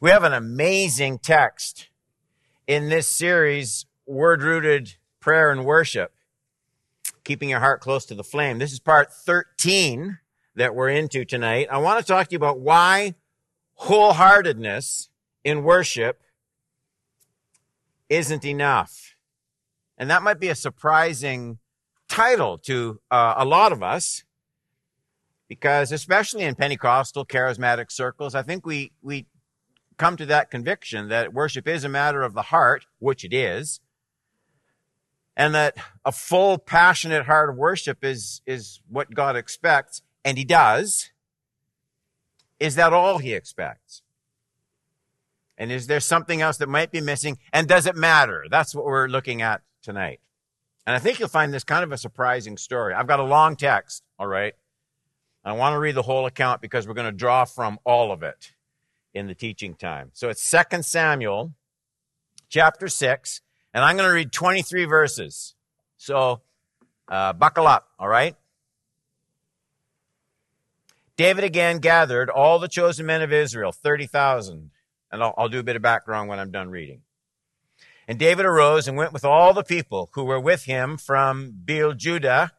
We have an amazing text in this series, Word Rooted Prayer and Worship, keeping your heart close to the flame. This is part 13 that we're into tonight. I want to talk to you about why wholeheartedness in worship isn't enough. And that might be a surprising title to uh, a lot of us because especially in Pentecostal charismatic circles, I think we, we come to that conviction that worship is a matter of the heart, which it is, and that a full, passionate heart of worship is, is what God expects, and He does. Is that all He expects? And is there something else that might be missing? And does it matter? That's what we're looking at tonight. And I think you'll find this kind of a surprising story. I've got a long text, all right? I want to read the whole account because we're going to draw from all of it in the teaching time. So it's 2 Samuel chapter 6, and I'm going to read 23 verses. So uh, buckle up, all right? David again gathered all the chosen men of Israel, 30,000. And I'll, I'll do a bit of background when I'm done reading. And David arose and went with all the people who were with him from Baale-judah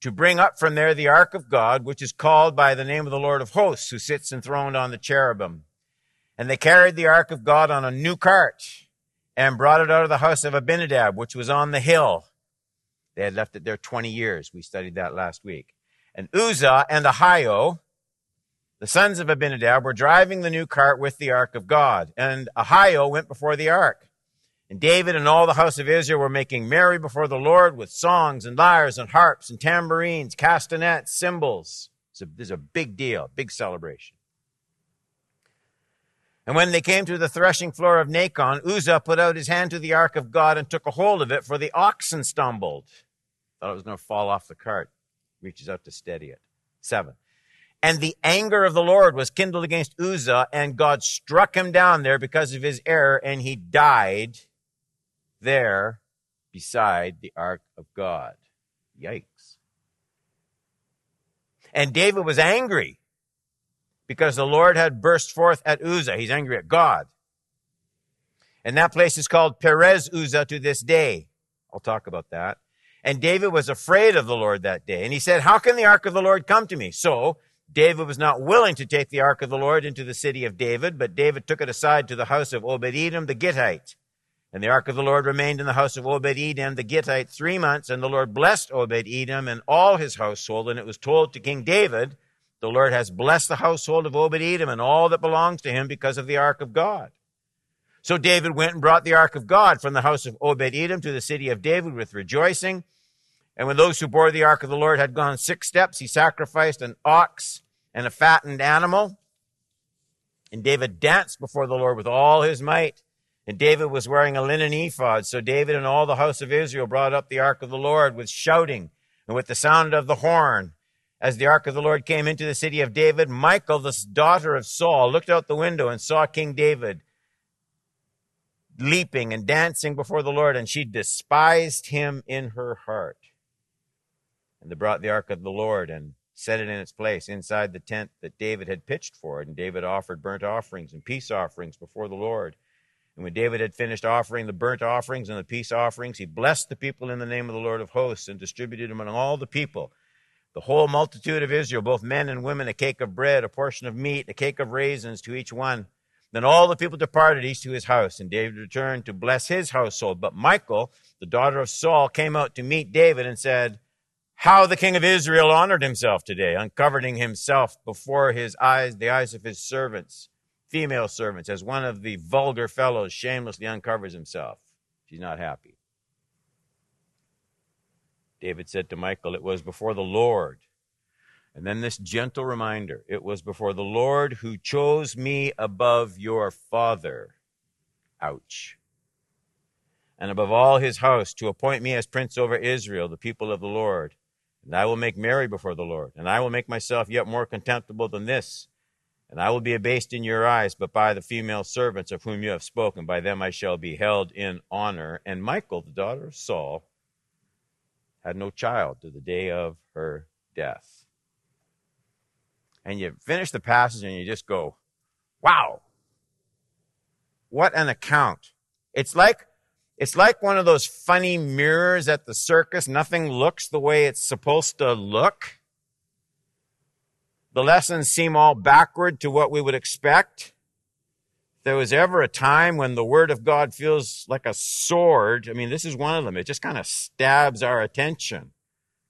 to bring up from there the ark of God, which is called by the name of the Lord of hosts, who sits enthroned on the cherubim. And they carried the ark of God on a new cart and brought it out of the house of Abinadab, which was on the hill. They had left it there 20 years. We studied that last week. And Uzzah and Ahio, the sons of Abinadab, were driving the new cart with the ark of God. And Ahio went before the ark. And David and all the house of Israel were making merry before the Lord with songs and lyres and harps and tambourines, castanets, cymbals. It's a, this is a big deal, big celebration. And when they came to the threshing floor of Nacon, Uzzah put out his hand to the ark of God and took a hold of it, for the oxen stumbled. Thought it was going to fall off the cart. Reaches out to steady it. Seven. And the anger of the Lord was kindled against Uzzah, and God struck him down there because of his error, and he died there beside the ark of God. Yikes. And David was angry because the Lord had burst forth at Uzzah. He's angry at God. And that place is called Perez Uzzah to this day. I'll talk about that. And David was afraid of the Lord that day. And he said, How can the ark of the Lord come to me? So David was not willing to take the ark of the Lord into the city of David, but David took it aside to the house of Obed Edom the Gittite. And the ark of the Lord remained in the house of Obed Edom the Gittite three months, and the Lord blessed Obed Edom and all his household. And it was told to King David, the Lord has blessed the household of Obed Edom and all that belongs to him because of the ark of God. So David went and brought the ark of God from the house of Obed Edom to the city of David with rejoicing. And when those who bore the ark of the Lord had gone six steps, he sacrificed an ox and a fattened animal. And David danced before the Lord with all his might. And David was wearing a linen ephod. So David and all the house of Israel brought up the ark of the Lord with shouting and with the sound of the horn as the ark of the Lord came into the city of David, Michal, the daughter of Saul, looked out the window and saw King David leaping and dancing before the Lord, and she despised him in her heart. And they brought the ark of the Lord and set it in its place inside the tent that David had pitched for it. And David offered burnt offerings and peace offerings before the Lord. And when David had finished offering the burnt offerings and the peace offerings, he blessed the people in the name of the Lord of hosts and distributed them among all the people the whole multitude of Israel, both men and women, a cake of bread, a portion of meat, a cake of raisins to each one. Then all the people departed, each to his house, and David returned to bless his household. But Michal, the daughter of Saul, came out to meet David and said, How the king of Israel honored himself today, uncovering himself before his eyes, the eyes of his servants, female servants, as one of the vulgar fellows shamelessly uncovers himself. She's not happy. David said to Michal, It was before the Lord. And then this gentle reminder it was before the Lord who chose me above your father. Ouch. And above all his house to appoint me as prince over Israel, the people of the Lord. And I will make merry before the Lord. And I will make myself yet more contemptible than this. And I will be abased in your eyes, but by the female servants of whom you have spoken, by them I shall be held in honor. And Michal, the daughter of Saul, had no child to the day of her death. And you finish the passage and you just go, wow. what an account. It's like, it's like one of those funny mirrors at the circus. Nothing looks the way it's supposed to look. The lessons seem all backward to what we would expect. There was ever a time when the Word of God feels like a sword, I mean, this is one of them. It just kind of stabs our attention,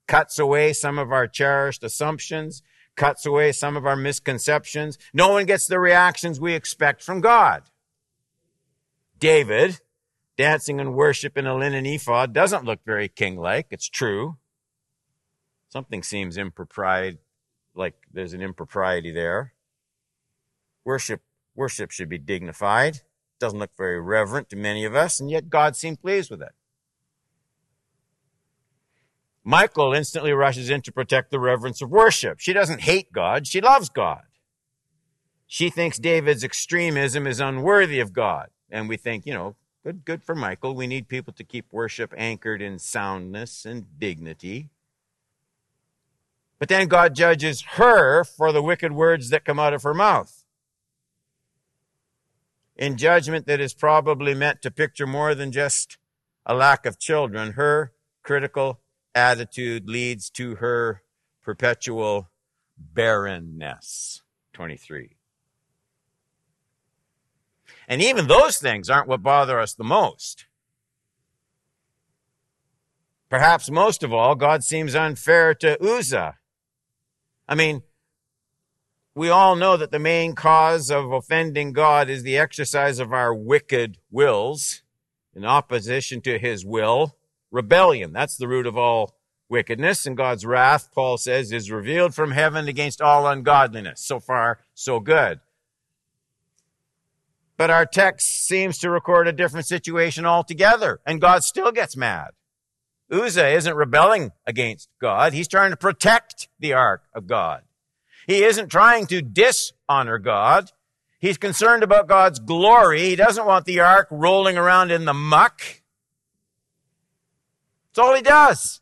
cuts away some of our cherished assumptions, cuts away some of our misconceptions. No one gets the reactions we expect from God. David, dancing and worship in a linen ephod, doesn't look very king-like. It's true. Something seems impropriety like there's an impropriety there. Worship, worship should be dignified. Doesn't look very reverent to many of us, and yet God seemed pleased with it. Michal instantly rushes in to protect the reverence of worship. She doesn't hate God, she loves God. She thinks David's extremism is unworthy of God. And we think, you know, good, good for Michal. We need people to keep worship anchored in soundness and dignity. But then God judges her for the wicked words that come out of her mouth. In judgment that is probably meant to picture more than just a lack of children, her critical attitude leads to her perpetual barrenness. 23. And even those things aren't what bother us the most. Perhaps most of all, God seems unfair to Uzzah I mean, we all know that the main cause of offending God is the exercise of our wicked wills in opposition to his will. Rebellion. That's the root of all wickedness. And God's wrath, Paul says, is revealed from heaven against all ungodliness. So far, so good. But our text seems to record a different situation altogether, and God still gets mad. Uzzah isn't rebelling against God. He's trying to protect the ark of God. He isn't trying to dishonor God. He's concerned about God's glory. He doesn't want the ark rolling around in the muck. That's all he does.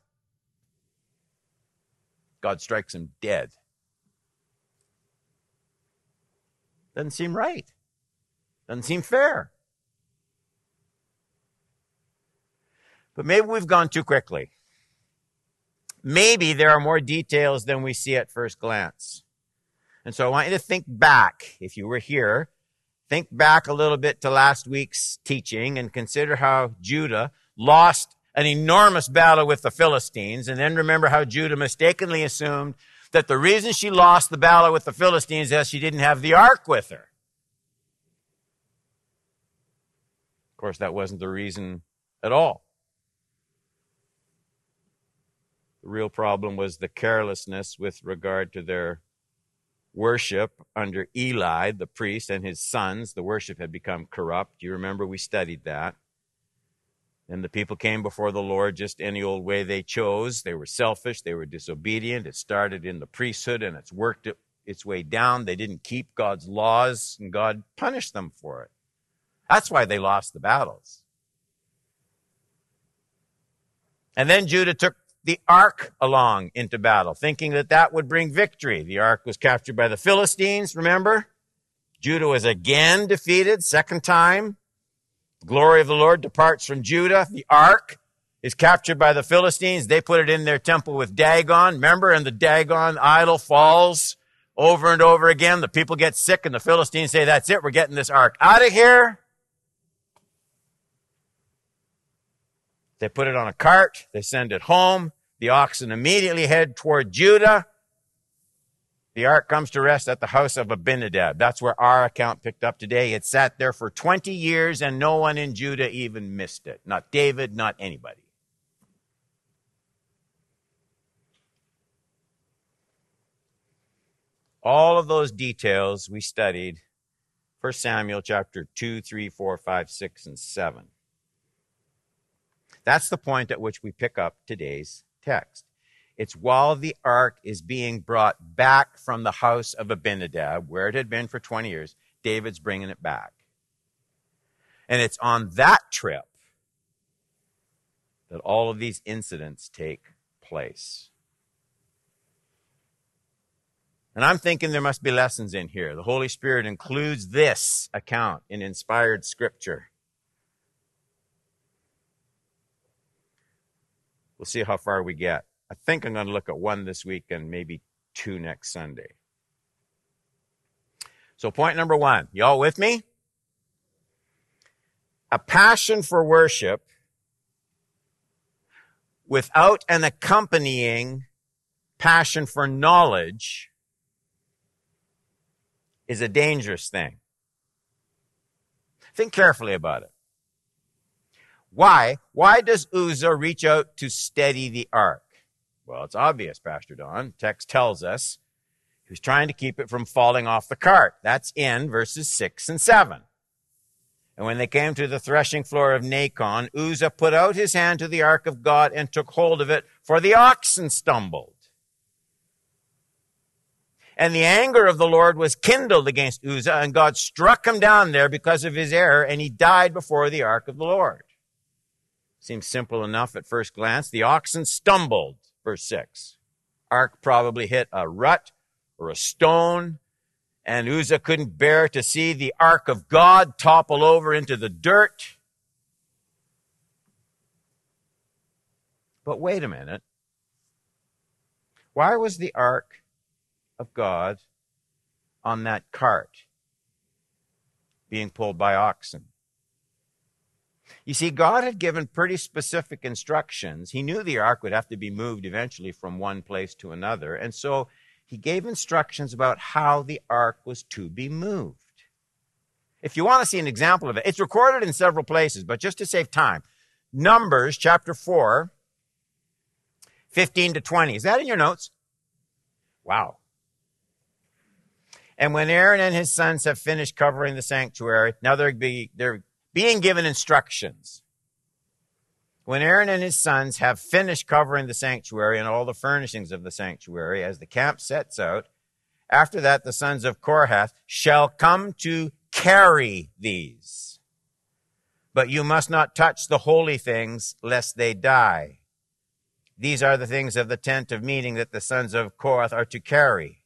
God strikes him dead. Doesn't seem right. Doesn't seem fair. But maybe we've gone too quickly. Maybe there are more details than we see at first glance. And so I want you to think back, if you were here, think back a little bit to last week's teaching and consider how Judah lost an enormous battle with the Philistines. And then remember how Judah mistakenly assumed that the reason she lost the battle with the Philistines is she didn't have the ark with her. Of course, that wasn't the reason at all. The real problem was the carelessness with regard to their worship under Eli, the priest, and his sons. The worship had become corrupt. You remember we studied that. And the people came before the Lord just any old way they chose. They were selfish. They were disobedient. It started in the priesthood and it's worked its way down. They didn't keep God's laws and God punished them for it. That's why they lost the battles. And then Judah took the ark along into battle, thinking that that would bring victory. The ark was captured by the Philistines, remember? Judah was again defeated, second time. The glory of the Lord departs from Judah. The ark is captured by the Philistines. They put it in their temple with Dagon, remember? And the Dagon idol falls over and over again. The people get sick and the Philistines say, that's it, we're getting this ark out of here. They put it on a cart. They send it home. The oxen immediately head toward Judah. The ark comes to rest at the house of Abinadab. That's where our account picked up today. It sat there for 20 years and no one in Judah even missed it. Not David, not anybody. All of those details we studied 1 Samuel chapter 2, 3, 4, 5, 6, and 7. That's the point at which we pick up today's text. It's while the ark is being brought back from the house of Abinadab, where it had been for 20 years, David's bringing it back. And it's on that trip that all of these incidents take place. And I'm thinking there must be lessons in here. The Holy Spirit includes this account in inspired scripture. We'll see how far we get. I think I'm going to look at one this week and maybe two next Sunday. So, point number one, y'all with me? A passion for worship without an accompanying passion for knowledge is a dangerous thing. Think carefully about it. Why? Why does Uzzah reach out to steady the ark? Well, it's obvious, Pastor Don. Text tells us he was trying to keep it from falling off the cart. That's in verses 6 and 7. And when they came to the threshing floor of Nacon, Uzzah put out his hand to the ark of God and took hold of it, for the oxen stumbled. And the anger of the Lord was kindled against Uzzah, and God struck him down there because of his error, and he died before the ark of the Lord. Seems simple enough at first glance. The oxen stumbled, verse 6. Ark probably hit a rut or a stone, and Uzzah couldn't bear to see the ark of God topple over into the dirt. But wait a minute. Why was the ark of God on that cart being pulled by oxen? You see, God had given pretty specific instructions. He knew the ark would have to be moved eventually from one place to another. And so he gave instructions about how the ark was to be moved. If you want to see an example of it, it's recorded in several places, but just to save time, Numbers chapter 4, 15 to 20. Is that in your notes? Wow. And when Aaron and his sons have finished covering the sanctuary, now they're, be, they're being given instructions. When Aaron and his sons have finished covering the sanctuary and all the furnishings of the sanctuary as the camp sets out, after that the sons of Kohath shall come to carry these. But you must not touch the holy things lest they die. These are the things of the tent of meeting that the sons of Kohath are to carry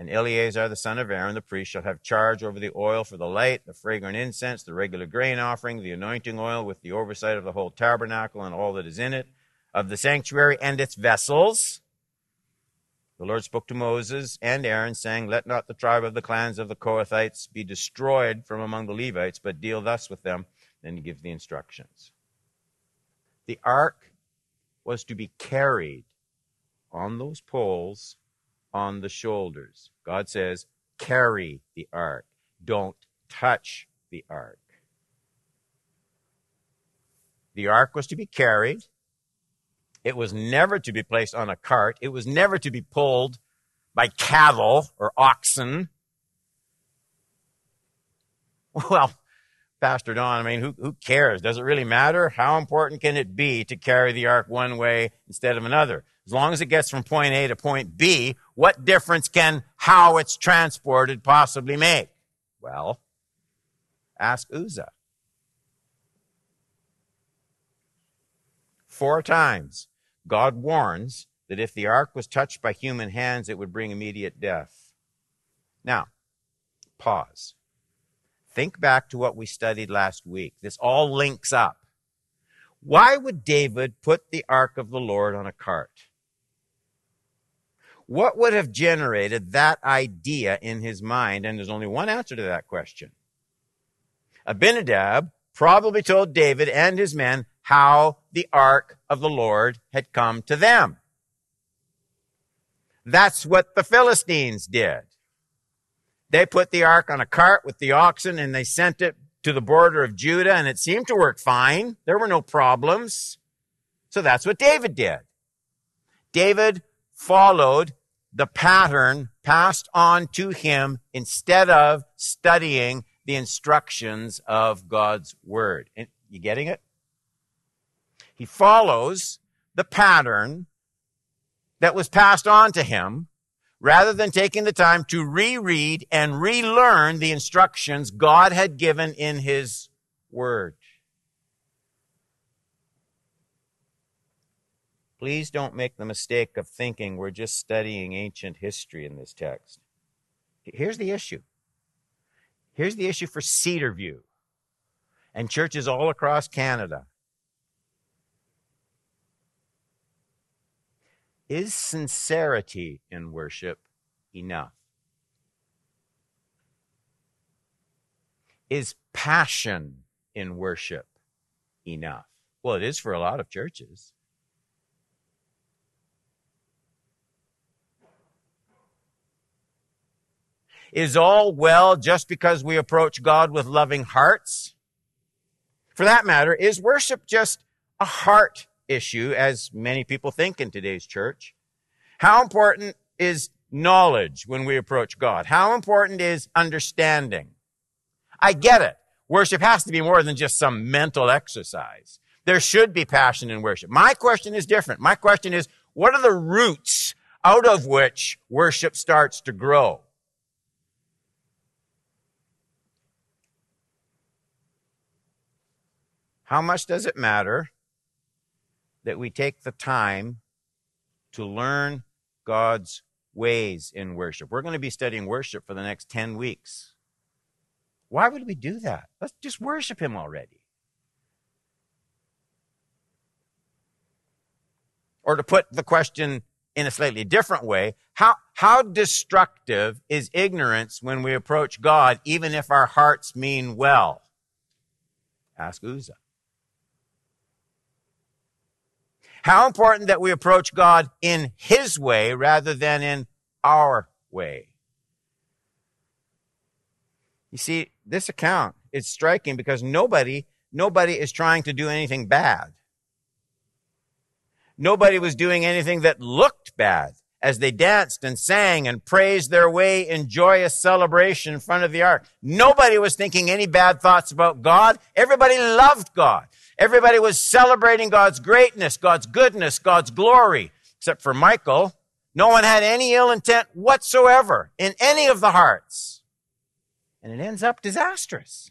and Eleazar the son of Aaron, the priest, shall have charge over the oil for the light, the fragrant incense, the regular grain offering, the anointing oil, with the oversight of the whole tabernacle and all that is in it, of the sanctuary and its vessels. The Lord spoke to Moses and Aaron, saying, Let not the tribe of the clans of the Kohathites be destroyed from among the Levites, but deal thus with them. Then he gives the instructions. The ark was to be carried on those poles on the shoulders. God says, carry the ark. Don't touch the ark. The ark was to be carried. It was never to be placed on a cart. It was never to be pulled by cattle or oxen. Well, Pastor Don, I mean, who, who cares? Does it really matter? How important can it be to carry the ark one way instead of another? As long as it gets from point A to point B, what difference can how it's transported possibly make? Well, ask Uzzah. Four times, God warns that if the ark was touched by human hands, it would bring immediate death. Now, pause. Think back to what we studied last week. This all links up. Why would David put the ark of the Lord on a cart? What would have generated that idea in his mind? And there's only one answer to that question. Abinadab probably told David and his men how the ark of the Lord had come to them. That's what the Philistines did. They put the ark on a cart with the oxen and they sent it to the border of Judah and it seemed to work fine. There were no problems. So that's what David did. David followed the pattern passed on to him instead of studying the instructions of God's word. And you getting it? He follows the pattern that was passed on to him rather than taking the time to reread and relearn the instructions God had given in his word. please don't make the mistake of thinking we're just studying ancient history in this text. Here's the issue. Here's the issue for Cedarview and churches all across Canada. Is sincerity in worship enough? Is passion in worship enough? Well, it is for a lot of churches. Is all well just because we approach God with loving hearts? For that matter, is worship just a heart issue, as many people think in today's church? How important is knowledge when we approach God? How important is understanding? I get it. Worship has to be more than just some mental exercise. There should be passion in worship. My question is different. My question is, what are the roots out of which worship starts to grow? How much does it matter that we take the time to learn God's ways in worship? We're going to be studying worship for the next 10 weeks. Why would we do that? Let's just worship Him already. Or to put the question in a slightly different way, how, how destructive is ignorance when we approach God, even if our hearts mean well? Ask Uzzah. How important that we approach God in His way rather than in our way. You see, this account is striking because nobody, nobody is trying to do anything bad. Nobody was doing anything that looked bad as they danced and sang and praised their way in joyous celebration in front of the ark. Nobody was thinking any bad thoughts about God. Everybody loved God. Everybody was celebrating God's greatness, God's goodness, God's glory, except for Michal. No one had any ill intent whatsoever in any of the hearts. And it ends up disastrous.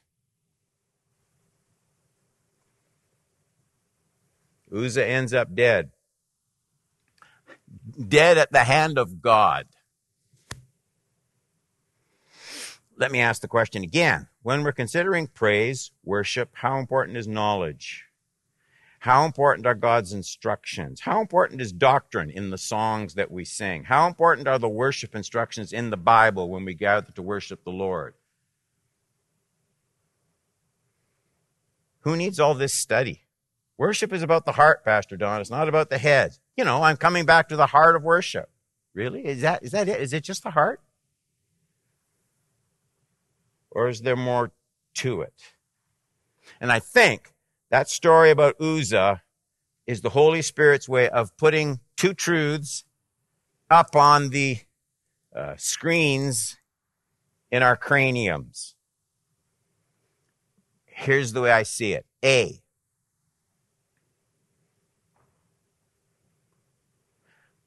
Uzzah ends up dead. Dead at the hand of God. Let me ask the question again. When we're considering praise, worship, how important is knowledge? How important are God's instructions? How important is doctrine in the songs that we sing? How important are the worship instructions in the Bible when we gather to worship the Lord? Who needs all this study? Worship is about the heart, Pastor Don. It's not about the head. You know, I'm coming back to the heart of worship. Really? Is that, is that it? Is it just the heart? Or is there more to it? And I think that story about Uzzah is the Holy Spirit's way of putting two truths up on the uh, screens in our craniums. Here's the way I see it. A.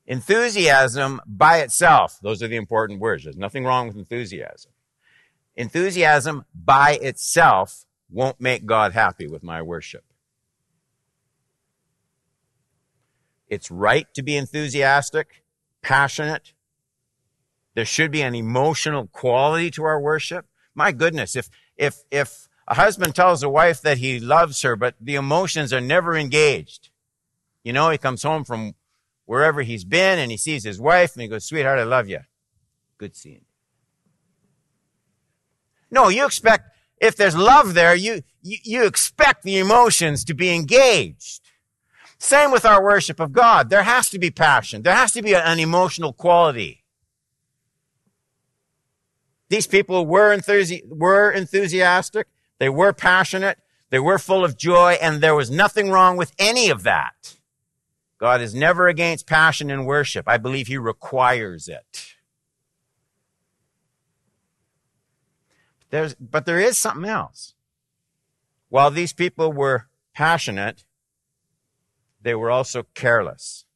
Enthusiasm by itself, those are the important words. There's nothing wrong with enthusiasm. Enthusiasm by itself won't make God happy with my worship. It's right to be enthusiastic, passionate. There should be an emotional quality to our worship. My goodness, if, if, if a husband tells a wife that he loves her, but the emotions are never engaged, you know, he comes home from wherever he's been and he sees his wife and he goes, sweetheart, I love you. Good seeing no, you expect, if there's love there, you, you, you expect the emotions to be engaged. Same with our worship of God. There has to be passion. There has to be an emotional quality. These people were, enthusi- were enthusiastic. They were passionate. They were full of joy, and there was nothing wrong with any of that. God is never against passion in worship. I believe He requires it. There's, but there is something else. While these people were passionate, they were also careless.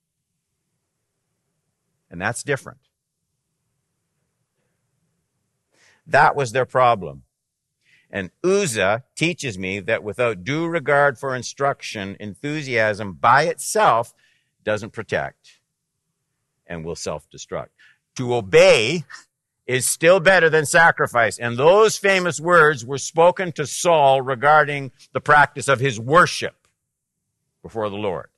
And that's different. That was their problem. And Uzzah teaches me that without due regard for instruction, enthusiasm by itself doesn't protect, and will self destruct. To obey is still better than sacrifice. And those famous words were spoken to Saul regarding the practice of his worship before the Lord.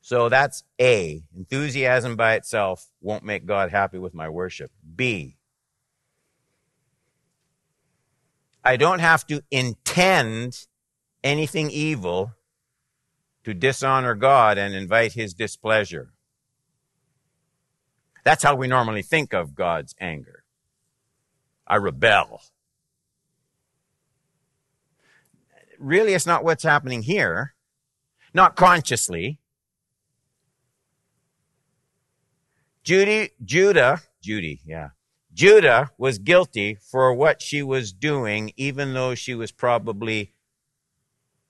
So that's A. Enthusiasm by itself won't make God happy with my worship. B. I don't have to intend anything evil to dishonor God and invite his displeasure. That's how we normally think of God's anger. I rebel. Really, it's not what's happening here. Not consciously. Judy, Judah, Judy, yeah. Judah was guilty for what she was doing, even though she was probably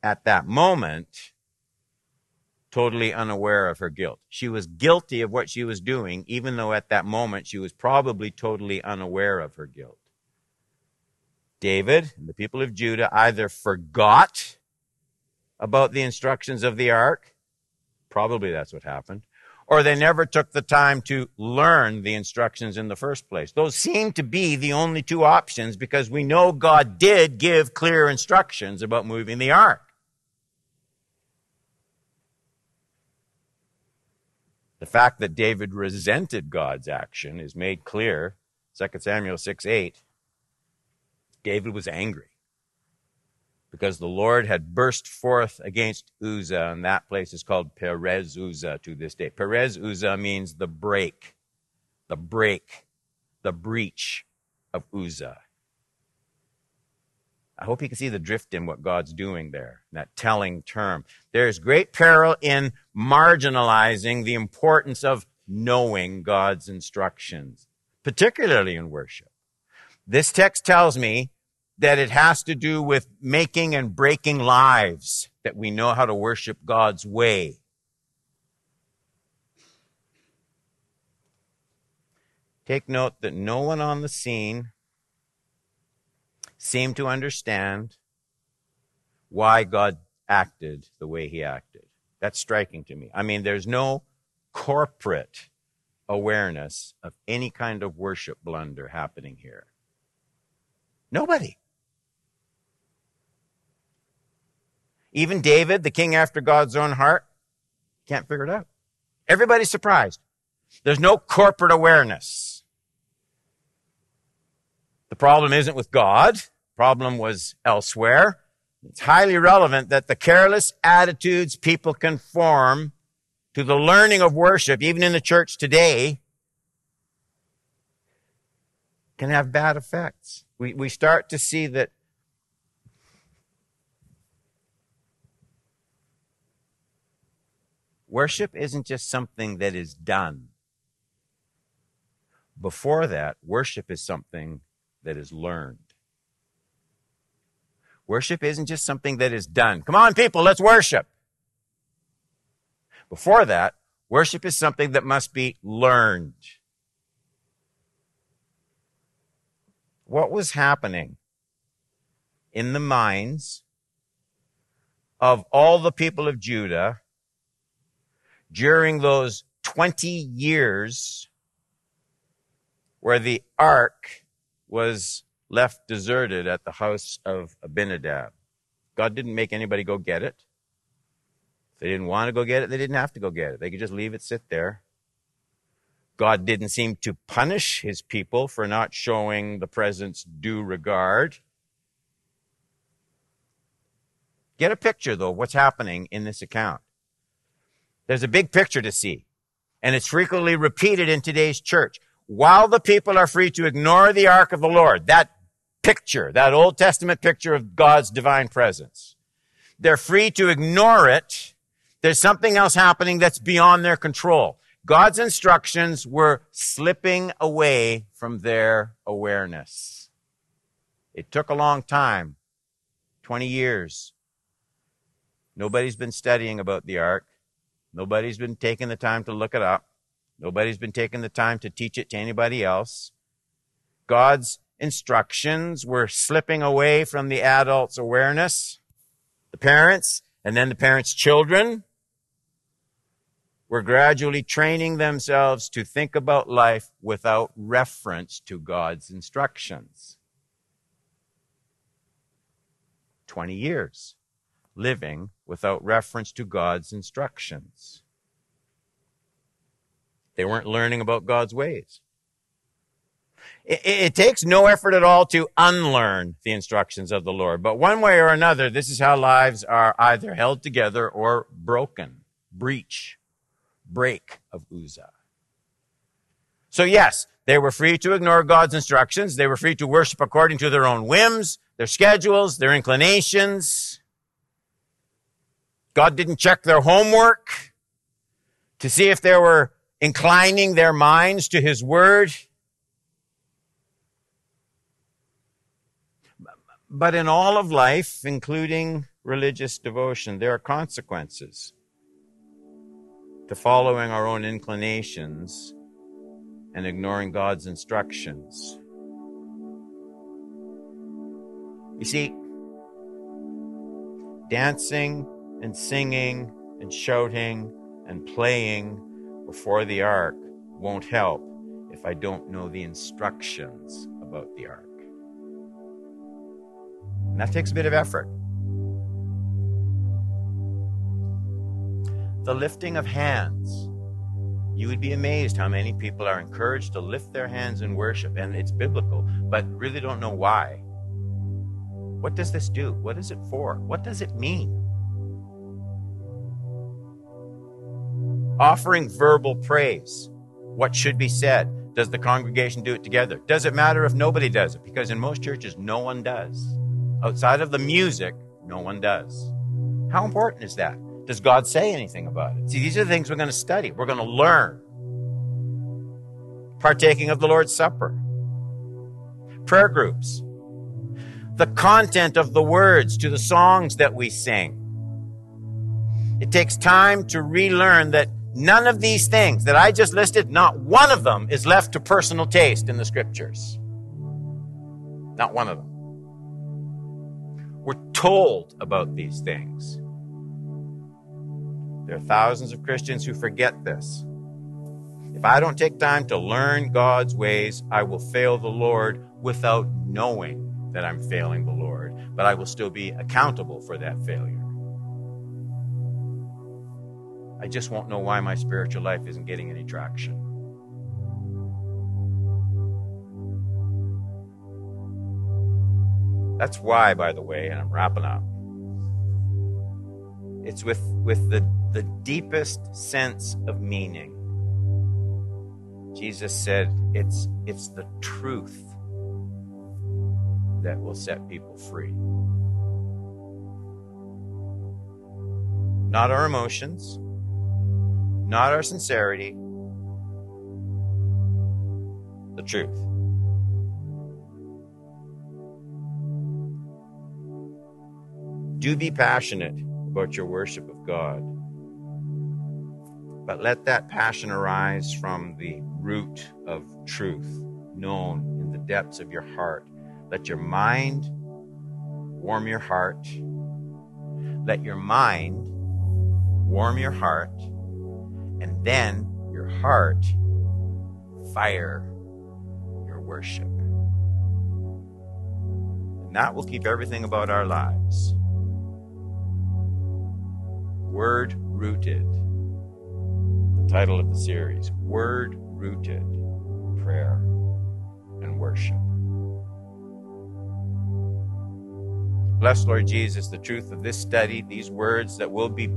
at that moment totally unaware of her guilt. She was guilty of what she was doing, even though at that moment she was probably totally unaware of her guilt. David and the people of Judah either forgot about the instructions of the ark, probably that's what happened, or they never took the time to learn the instructions in the first place. Those seem to be the only two options because we know God did give clear instructions about moving the ark. The fact that David resented God's action is made clear. 2 Samuel 6 8. David was angry because the Lord had burst forth against Uzzah, and that place is called Perez Uzzah to this day. Perez Uzzah means the break, the break, the breach of Uzzah. I hope you can see the drift in what God's doing there, that telling term. There is great peril in marginalizing the importance of knowing God's instructions, particularly in worship. This text tells me that it has to do with making and breaking lives, that we know how to worship God's way. Take note that no one on the scene seem to understand why God acted the way he acted. That's striking to me. I mean, there's no corporate awareness of any kind of worship blunder happening here. Nobody. Even David, the king after God's own heart, can't figure it out. Everybody's surprised. There's no corporate awareness. Problem isn't with God. Problem was elsewhere. It's highly relevant that the careless attitudes people conform to the learning of worship, even in the church today, can have bad effects. We, we start to see that worship isn't just something that is done. Before that, worship is something that is learned. Worship isn't just something that is done. Come on, people, let's worship. Before that, worship is something that must be learned. What was happening in the minds of all the people of Judah during those 20 years where the ark was left deserted at the house of Abinadab. God didn't make anybody go get it. If they didn't want to go get it, they didn't have to go get it. They could just leave it sit there. God didn't seem to punish his people for not showing the presence due regard. Get a picture, though, what's happening in this account. There's a big picture to see, and it's frequently repeated in today's church while the people are free to ignore the ark of the Lord, that picture, that Old Testament picture of God's divine presence, they're free to ignore it. There's something else happening that's beyond their control. God's instructions were slipping away from their awareness. It took a long time 20 years. Nobody's been studying about the ark. Nobody's been taking the time to look it up. Nobody's been taking the time to teach it to anybody else. God's instructions were slipping away from the adult's awareness, the parents, and then the parents' children. were gradually training themselves to think about life without reference to God's instructions. 20 years living without reference to God's instructions. They weren't learning about God's ways. It, it, takes no effort at all to unlearn the instructions of the Lord. But one way or another, this is how lives are either held together or broken, breach, break of Uzzah. So yes, they were free to ignore God's instructions. They were free to worship according to their own whims, their schedules, their inclinations. God didn't check their homework to see if they were inclining their minds to His Word. But in all of life, including religious devotion, there are consequences to following our own inclinations and ignoring God's instructions. You see, dancing and singing and shouting and playing before the ark won't help if I don't know the instructions about the ark. And that takes a bit of effort. The lifting of hands. You would be amazed how many people are encouraged to lift their hands in worship, and it's biblical, but really don't know why. What does this do? What is it for? What does it mean? Offering verbal praise. What should be said? Does the congregation do it together? Does it matter if nobody does it? Because in most churches, no one does. Outside of the music, no one does. How important is that? Does God say anything about it? See, these are the things we're going to study. We're going to learn. Partaking of the Lord's Supper. Prayer groups. The content of the words to the songs that we sing. It takes time to relearn that None of these things that I just listed, not one of them is left to personal taste in the scriptures. Not one of them. We're told about these things. There are thousands of Christians who forget this. If I don't take time to learn God's ways, I will fail the Lord without knowing that I'm failing the Lord, but I will still be accountable for that failure. I just won't know why my spiritual life isn't getting any traction. That's why, by the way, and I'm wrapping up. It's with, with the, the deepest sense of meaning. Jesus said, it's, it's the truth that will set people free. Not our emotions, not our sincerity, the truth. Do be passionate about your worship of God, but let that passion arise from the root of truth known in the depths of your heart. Let your mind warm your heart. Let your mind warm your heart and then your heart fire your worship. And that will keep everything about our lives. Word rooted. The title of the series Word rooted prayer and worship. Bless, Lord Jesus, the truth of this study, these words that will be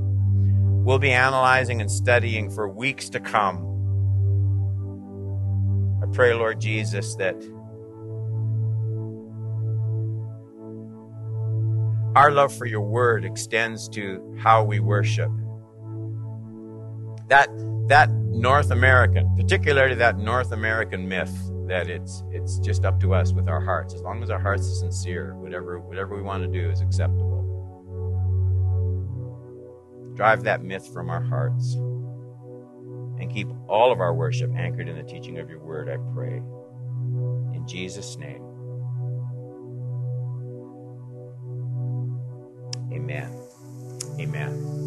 we'll be analyzing and studying for weeks to come. I pray, Lord Jesus, that our love for your word extends to how we worship. That, that North American, particularly that North American myth that it's, it's just up to us with our hearts. As long as our hearts are sincere, whatever, whatever we want to do is acceptable. Drive that myth from our hearts. And keep all of our worship anchored in the teaching of your word, I pray. In Jesus' name. Amen. Amen.